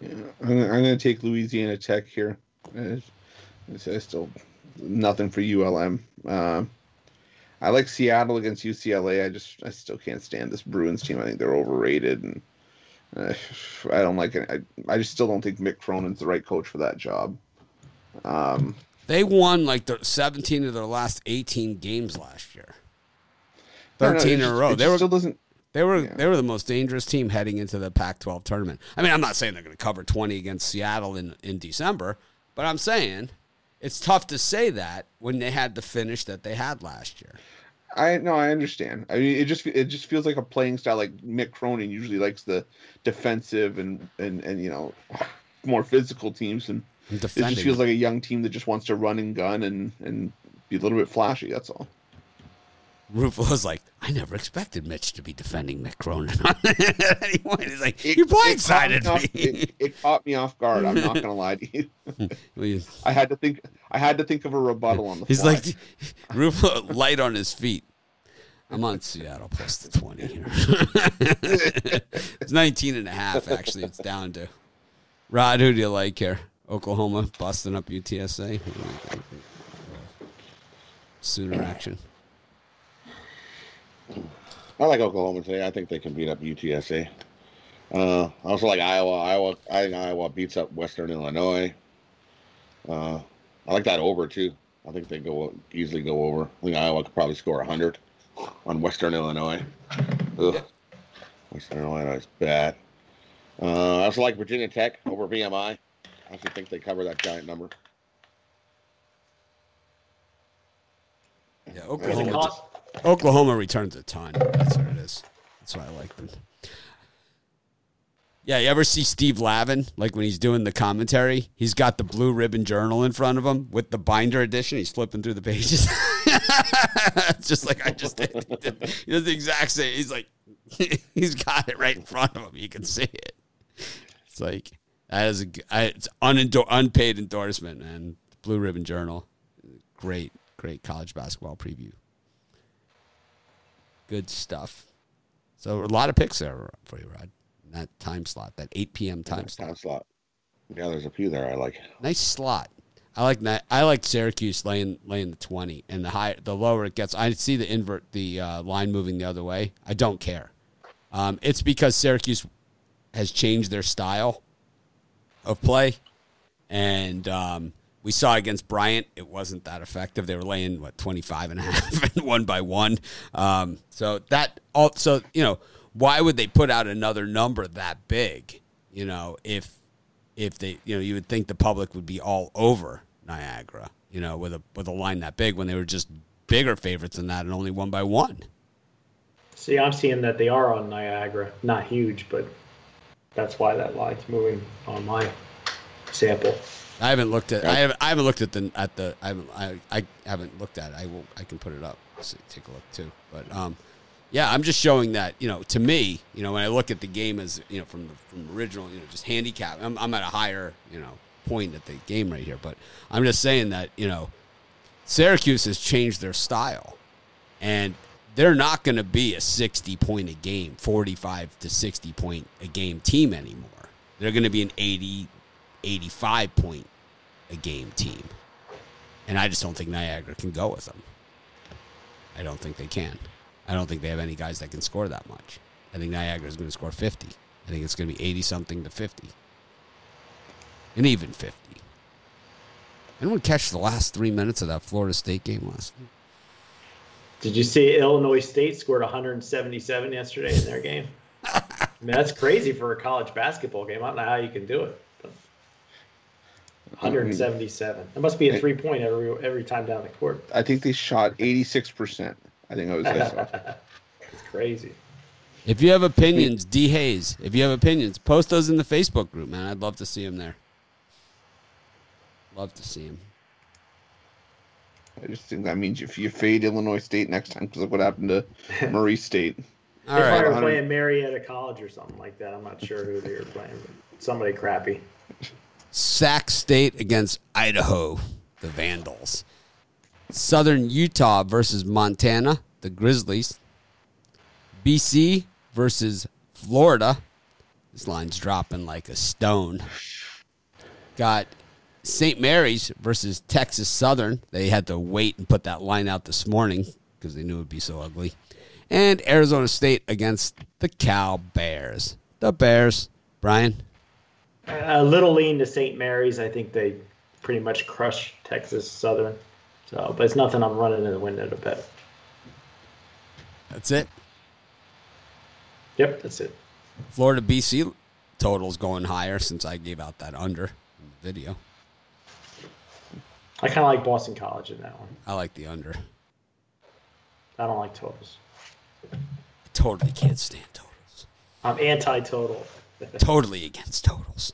Yeah, I'm, going to take Louisiana Tech here. It's, still nothing for ULM. Um, I like Seattle against UCLA. I just I still can't stand this Bruins team. I think they're overrated, and uh, I don't like it. I, I just still don't think Mick Cronin's the right coach for that job. Um, They won like the 17 of their last 18 games last year. I don't know, 13 in a row. They were still doesn't. They were Yeah. they were the most dangerous team heading into the Pac-12 tournament. I mean, I'm not saying they're going to cover 20 against Seattle in in December, but I'm saying it's tough to say that when they had the finish that they had last year. I no, I understand. I mean, it just it just feels like a playing style. Like Mick Cronin usually likes the defensive and and and you know more physical teams, and it just feels like a young team that just wants to run and gun and and be a little bit flashy. That's all. Ruffalo's like, I never expected Mitch to be defending Mick Cronin at any point. He's like, It- you it me blindsided off- me. It, it caught me off guard. I'm not gonna lie to you. I had to think. I had to think of a rebuttal on the. He's fly. like, Ruffalo light on his feet. I'm on Seattle plus the 20 here. it's 19 and a half, actually. It's down to. Rod, who do you like here? Oklahoma busting up UTSA. Sooner action. I like Oklahoma today. I think they can beat up UTSA. Uh, I also like Iowa. Iowa. I think Iowa beats up Western Illinois. Uh, I like that over too. I think they go easily go over. I think Iowa could probably score 100 on Western Illinois. Ugh. Western Illinois is bad. Uh, I also like Virginia Tech over VMI. I actually think they cover that giant number. Yeah, What's the Oklahoma. cost? Oklahoma returns a ton. That's what it is. That's why I like them. Yeah, you ever see Steve Lavin? Like when he's doing the commentary, he's got the blue ribbon journal in front of him with the binder edition. He's flipping through the pages. just like I just did. He does the exact same. He's like, he's got it right in front of him. You can see it. It's like that is a it's unendo- unpaid endorsement, man. Blue Ribbon Journal, great, great college basketball preview. Good stuff. So a lot of picks there for you, Rod. in That time slot, that 8 p.m. time Time slot. slot. Yeah, there's a few there I like. Nice slot. I like that. I like Syracuse laying laying the 20, and the higher, the lower it gets. I see the invert, the uh, line moving the other way. I don't care. Um, it's because Syracuse has changed their style of play, and um, we saw against Bryant, it wasn't that effective. They were laying what 25 and a half and one by one. Um, so that also, you know, why would they put out another number that big? You know, if if they, you know, you would think the public would be all over Niagara, you know, with a with a line that big when they were just bigger favorites than that and only one by one. See, I'm seeing that they are on Niagara. Not huge, but that's why that line's moving on my sample. I haven't looked at. I haven't. I haven't looked at the at the. I haven't. I, I haven't looked at. It. I will. I can put it up. See, take a look too. But um, yeah, I'm just showing that you know to me, you know, when I look at the game as you know from the from original, you know, just handicap. I'm, I'm at a higher you know point at the game right here, but I'm just saying that you know, Syracuse has changed their style, and they're not going to be a 60 point a game, 45 to 60 point a game team anymore. They're going to be an 80, 85 point a game team. And I just don't think Niagara can go with them. I don't think they can. I don't think they have any guys that can score that much. I think Niagara is going to score 50. I think it's going to be 80 something to 50. And even 50. Anyone catch the last three minutes of that Florida State game last night? Did you see Illinois State scored 177 yesterday in their game? I mean, that's crazy for a college basketball game. I don't know how you can do it. But 177. That must be a three point every every time down the court. I think they shot 86%. I think I was I saw. It's crazy. If you have opinions, D Hayes, if you have opinions, post those in the Facebook group, man. I'd love to see them there. Love to see him. I just think that means if you fade Illinois State next time, because look what happened to Murray State. All they probably right. were 100. playing Marietta College or something like that. I'm not sure who they were playing. But somebody crappy. Sac State against Idaho, the Vandals. Southern Utah versus Montana, the Grizzlies. BC versus Florida. This line's dropping like a stone. Got St. Mary's versus Texas Southern. They had to wait and put that line out this morning because they knew it would be so ugly. And Arizona State against the Cal Bears. The Bears. Brian? A little lean to St. Mary's. I think they pretty much crush Texas Southern. So, but it's nothing I'm running in the window to bet. That's it. Yep, that's it. Florida BC totals going higher since I gave out that under in the video. I kind of like Boston College in that one. I like the under. I don't like totals. I totally can't stand totals. I'm anti-total. Totally against totals.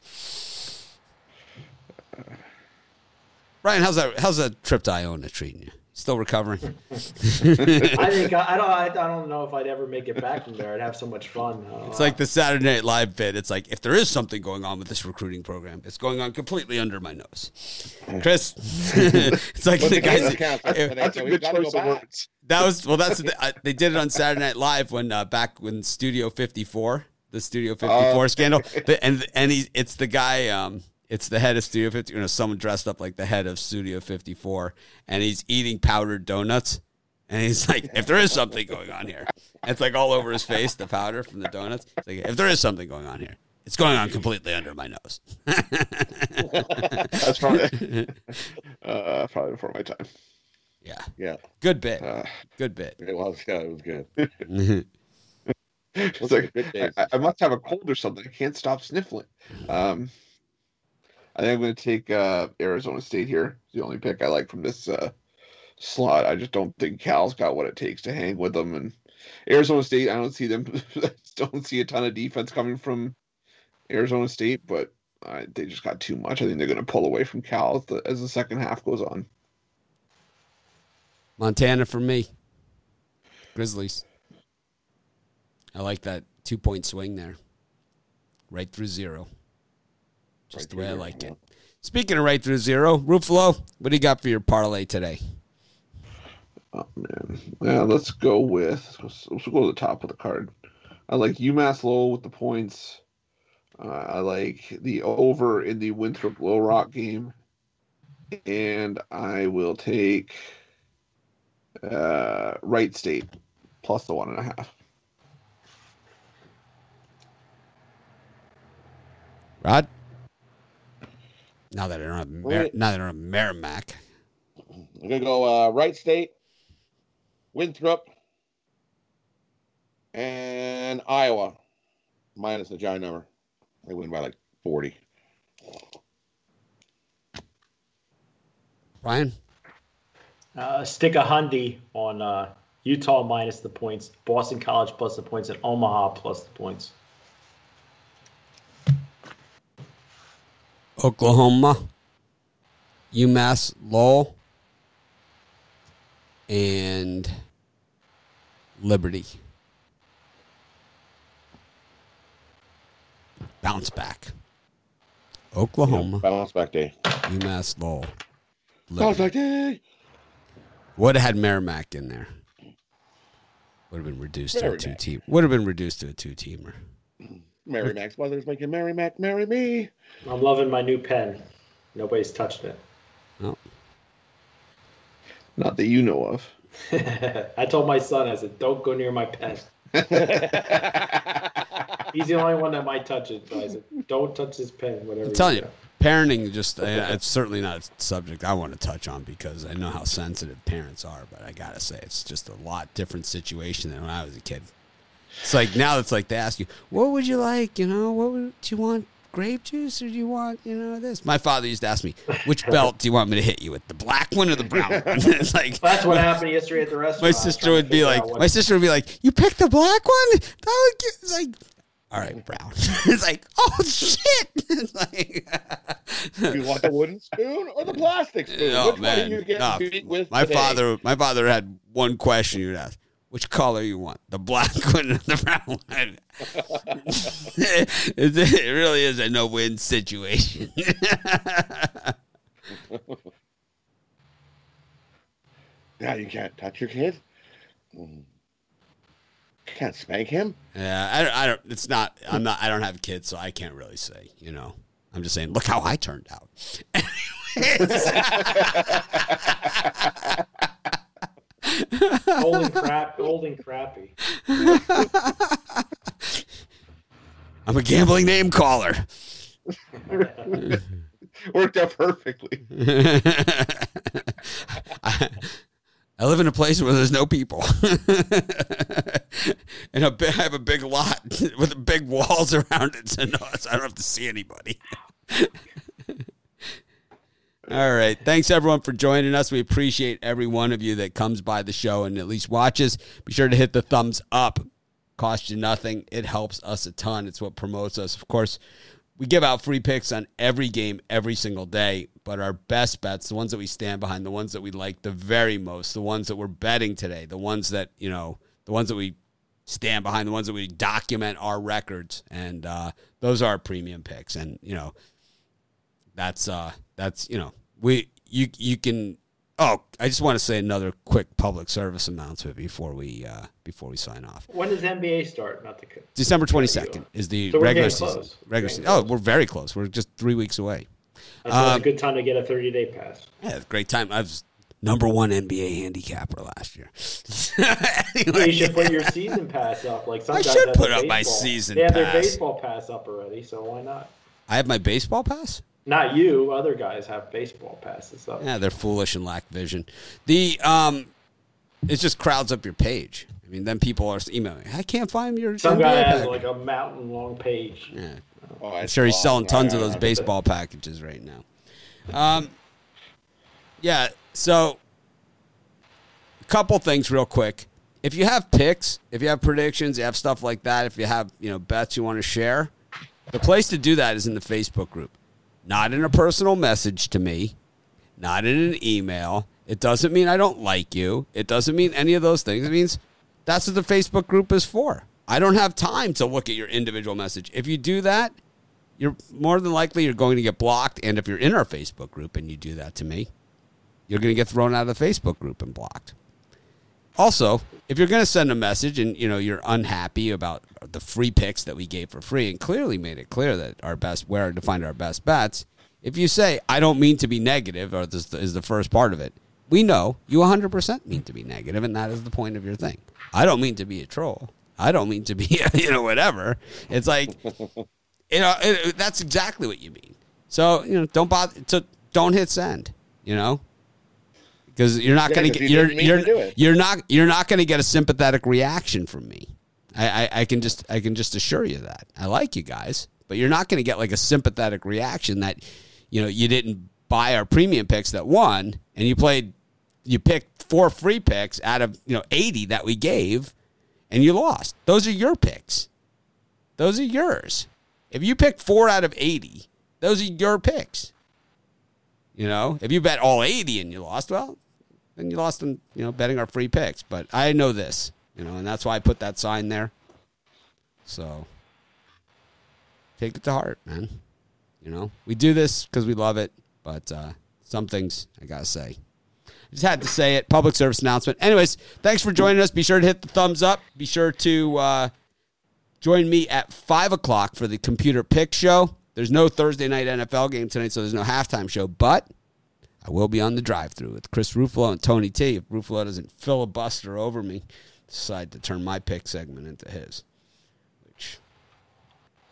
Ryan, how's that? How's that trip to Iona treating you? Still recovering? I think I, I don't. I, I don't know if I'd ever make it back from there. I'd have so much fun. It's like the Saturday Night Live bit. It's like if there is something going on with this recruiting program, it's going on completely under my nose. Chris, it's like the the guys. counts. That's a good choice go of words. That was well. That's the, uh, they did it on Saturday Night Live when uh, back when Studio 54, the Studio 54 Oh. scandal, The- and and he it's the guy. Um, it's the head of Studio 50. You know, someone dressed up like the head of Studio 54, and he's eating powdered donuts. And he's like, if there is something going on here, it's like all over his face, the powder from the donuts. It's like, if there is something going on here, It's going on completely under my nose. That's probably uh, probably before my time. yeah, Yeah, good bit. Uh, Good bit. it was. Yeah, it was good. it's like good. I, I must have a cold or something. I can't stop sniffling. Um, I think I'm going to take uh, Arizona State here. It's the only pick I like from this uh, slot. I just don't think Cal's got what it takes to hang with them. And Arizona State, I don't see them. don't see a ton of defense coming from Arizona State, but uh, they just got too much. I think they're going to pull away from Cal as the, as the second half goes on. Montana for me. Grizzlies. I like that two point swing there. Right through zero. Just Right the way I like zero, it. Speaking of right through zero, Ruffalo, what do you got for your parlay today? Oh man, yeah. Let's go with let's, let's go to the top of the card. I like UMass Lowell with the points. Uh, I like the over in the Winthrop Low Rock game, and I will take uh, Wright State plus the one and a half. Rod? Now that I don't have Mer- now that I don't have Merrimack. I'm gonna go uh, Wright State, Winthrop, and Iowa, minus the giant number. They win by like 40. Ryan, Uh, stick a hundy on uh, Utah minus the points, Boston College plus the points, and Omaha plus the points. Oklahoma, UMass Lowell, and Liberty. Bounce back. Oklahoma, Bounce back day. UMass Lowell. Bounce Liberty. back day. Would have had Merrimack in there. Would have been reduced to a two team. Would have been reduced to a two teamer. Mary Mac's mother's making Mary Mac marry me. I'm loving my new pen. Nobody's touched it. No. Not that you know of. I told my son, I said, don't go near my pen. He's the only one that might touch it. So I said, don't touch his pen, whatever. I'm telling do." you, parenting just uh, it's certainly not a subject I want to touch on because I know how sensitive parents are. But I gotta say, it's just a lot different situation than when I was a kid. It's like now it's like they ask you, "What would you like? You know, what would do you want? Grape juice or do you want you know this?" My father used to ask me, "Which belt do you want me to hit you with? The black one or the brown one?" it's like That's what happened yesterday at the restaurant. my sister would be like, my sister would be like, "You picked the black one? That would get, it's like, all right, brown." it's like, oh shit! it's like, you want the wooden spoon or the plastic spoon? oh Which man, one are you getting No, with my today? father, my father had one question. you'd ask, "Which color you want? The black one or the brown one?" it, really is a no-win situation. Yeah, you can't touch your kid. Mm. Can't spank him. Yeah, I, don't- I don't. It's not. I'm not. I don't have kids, so I can't really say. You know, I'm just saying. Look how I turned out. old and crap, old and crappy. I'm a gambling name caller. Worked out perfectly. I, I live in a place where there's no people, and a bi- I have a big lot with big walls around it, so, no, so I don't have to see anybody. All right. Thanks everyone for joining us. We appreciate every one of you that comes by the show and at least watches. Be sure to hit the thumbs up. Cost you nothing. It helps us a ton. It's what promotes us. Of course, we give out free picks on every game every single day, but our best bets, the ones that we stand behind, the ones that we like the very most, the ones that we're betting today, the ones that, you know, the ones that we stand behind, the ones that we document our records, and uh, those are our premium picks. And, you know, that's uh that's you know we you you can oh i just want to say another quick public service announcement before we uh before we sign off When does NBA start? Not the. december 22nd is the So regular season close. regular season getting oh we're very close we're just three weeks away That's Um, a good time to get a 30 day pass. yeah great time I was Number one NBA handicapper last year. You should put your season pass up. Like I should put up my baseball- season They have their baseball pass up already, so why not? I have my baseball pass. Not you. Other guys have baseball passes up. Yeah, they're foolish and lack vision. The um, it just crowds up your page. I mean, then people are emailing. I can't find your. Some guy has pack." like a mountain long page. Yeah. Oh, I'm sure he's selling tons I- of those I- baseball packages right now. Um, yeah. So, a couple things real quick. If you have picks, if you have predictions, you have stuff like that. If you have you know bets you want to share, the place to do that is in the Facebook group, not in a personal message to me, not in an email. It doesn't mean I don't like you. It doesn't mean any of those things. It means that's what the Facebook group is for. I don't have time to look at your individual message. If you do that, you're more than likely you're going to get blocked. And if you're in our Facebook group and you do that to me, you're going to get thrown out of the Facebook group and blocked. Also, if you're going to send a message and you know you're unhappy about the free picks that we gave for free and clearly made it clear that our best where to find our best bets, if you say I don't mean to be negative or this is the first part of it, we know you 100% mean to be negative and that is the point of your thing. I don't mean to be a troll. I don't mean to be you know whatever. It's like you know it, that's exactly what you mean. So you know don't bother. So don't hit send. You know because you're not Yeah, going to get you you're you're, not you're not going to get a sympathetic reaction from me. I, I I can just I can just assure you that I like you guys, but you're not going to get like a sympathetic reaction that you know you didn't buy our premium picks that won and you played you picked four free picks out of you know 80 that we gave and you lost. Those are your picks. Those are yours. If you pick four out of 80, those are your picks. You know, if you bet all 80 and you lost, well, then you lost on, you know, betting our free picks. But I know this, you know, and that's why I put that sign there. So take it to heart, man. You know, we do this because we love it, but uh, some things I got to say. Just had to say it. Public service announcement. Anyways, thanks for joining us. Be sure to hit the thumbs up. Be sure to uh, join me at 5 o'clock for the computer pick show. There's no Thursday night NFL game tonight, so there's no halftime show, but I will be on the drive through with Chris Ruffalo and Tony T. If Ruffalo doesn't filibuster over me, decide to turn my pick segment into his, which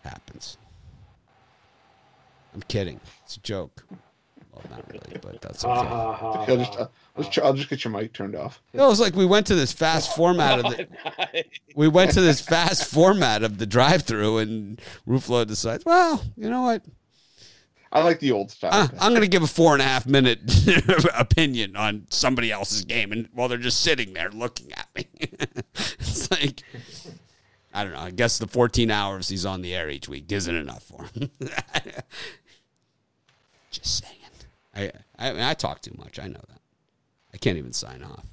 happens. I'm kidding. It's a joke. Well, not really, but that's okay. ha ha. I'll just, uh, let's try, I'll just get your mic turned off. It was like we went to this fast format of the. We went to this fast format of the drive-through, and Ruffalo decides, well, you know what? I like the old style. Uh, I'm going to give a four and a half minute opinion on somebody else's game, and while they're just sitting there looking at me, it's like I don't know. I guess the 14 hours he's on the air each week isn't enough for him. just saying. I I, I talk too much. I know that. I can't even sign off.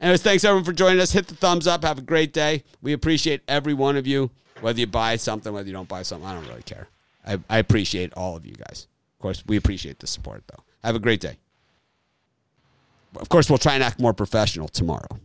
Anyways, thanks everyone for joining us. Hit the thumbs up. Have a great day. We appreciate every one of you. Whether you buy something, whether you don't buy something, I don't really care. I, I appreciate all of you guys. Of course, we appreciate the support, though. Have a great day. Of course, we'll try and act more professional tomorrow.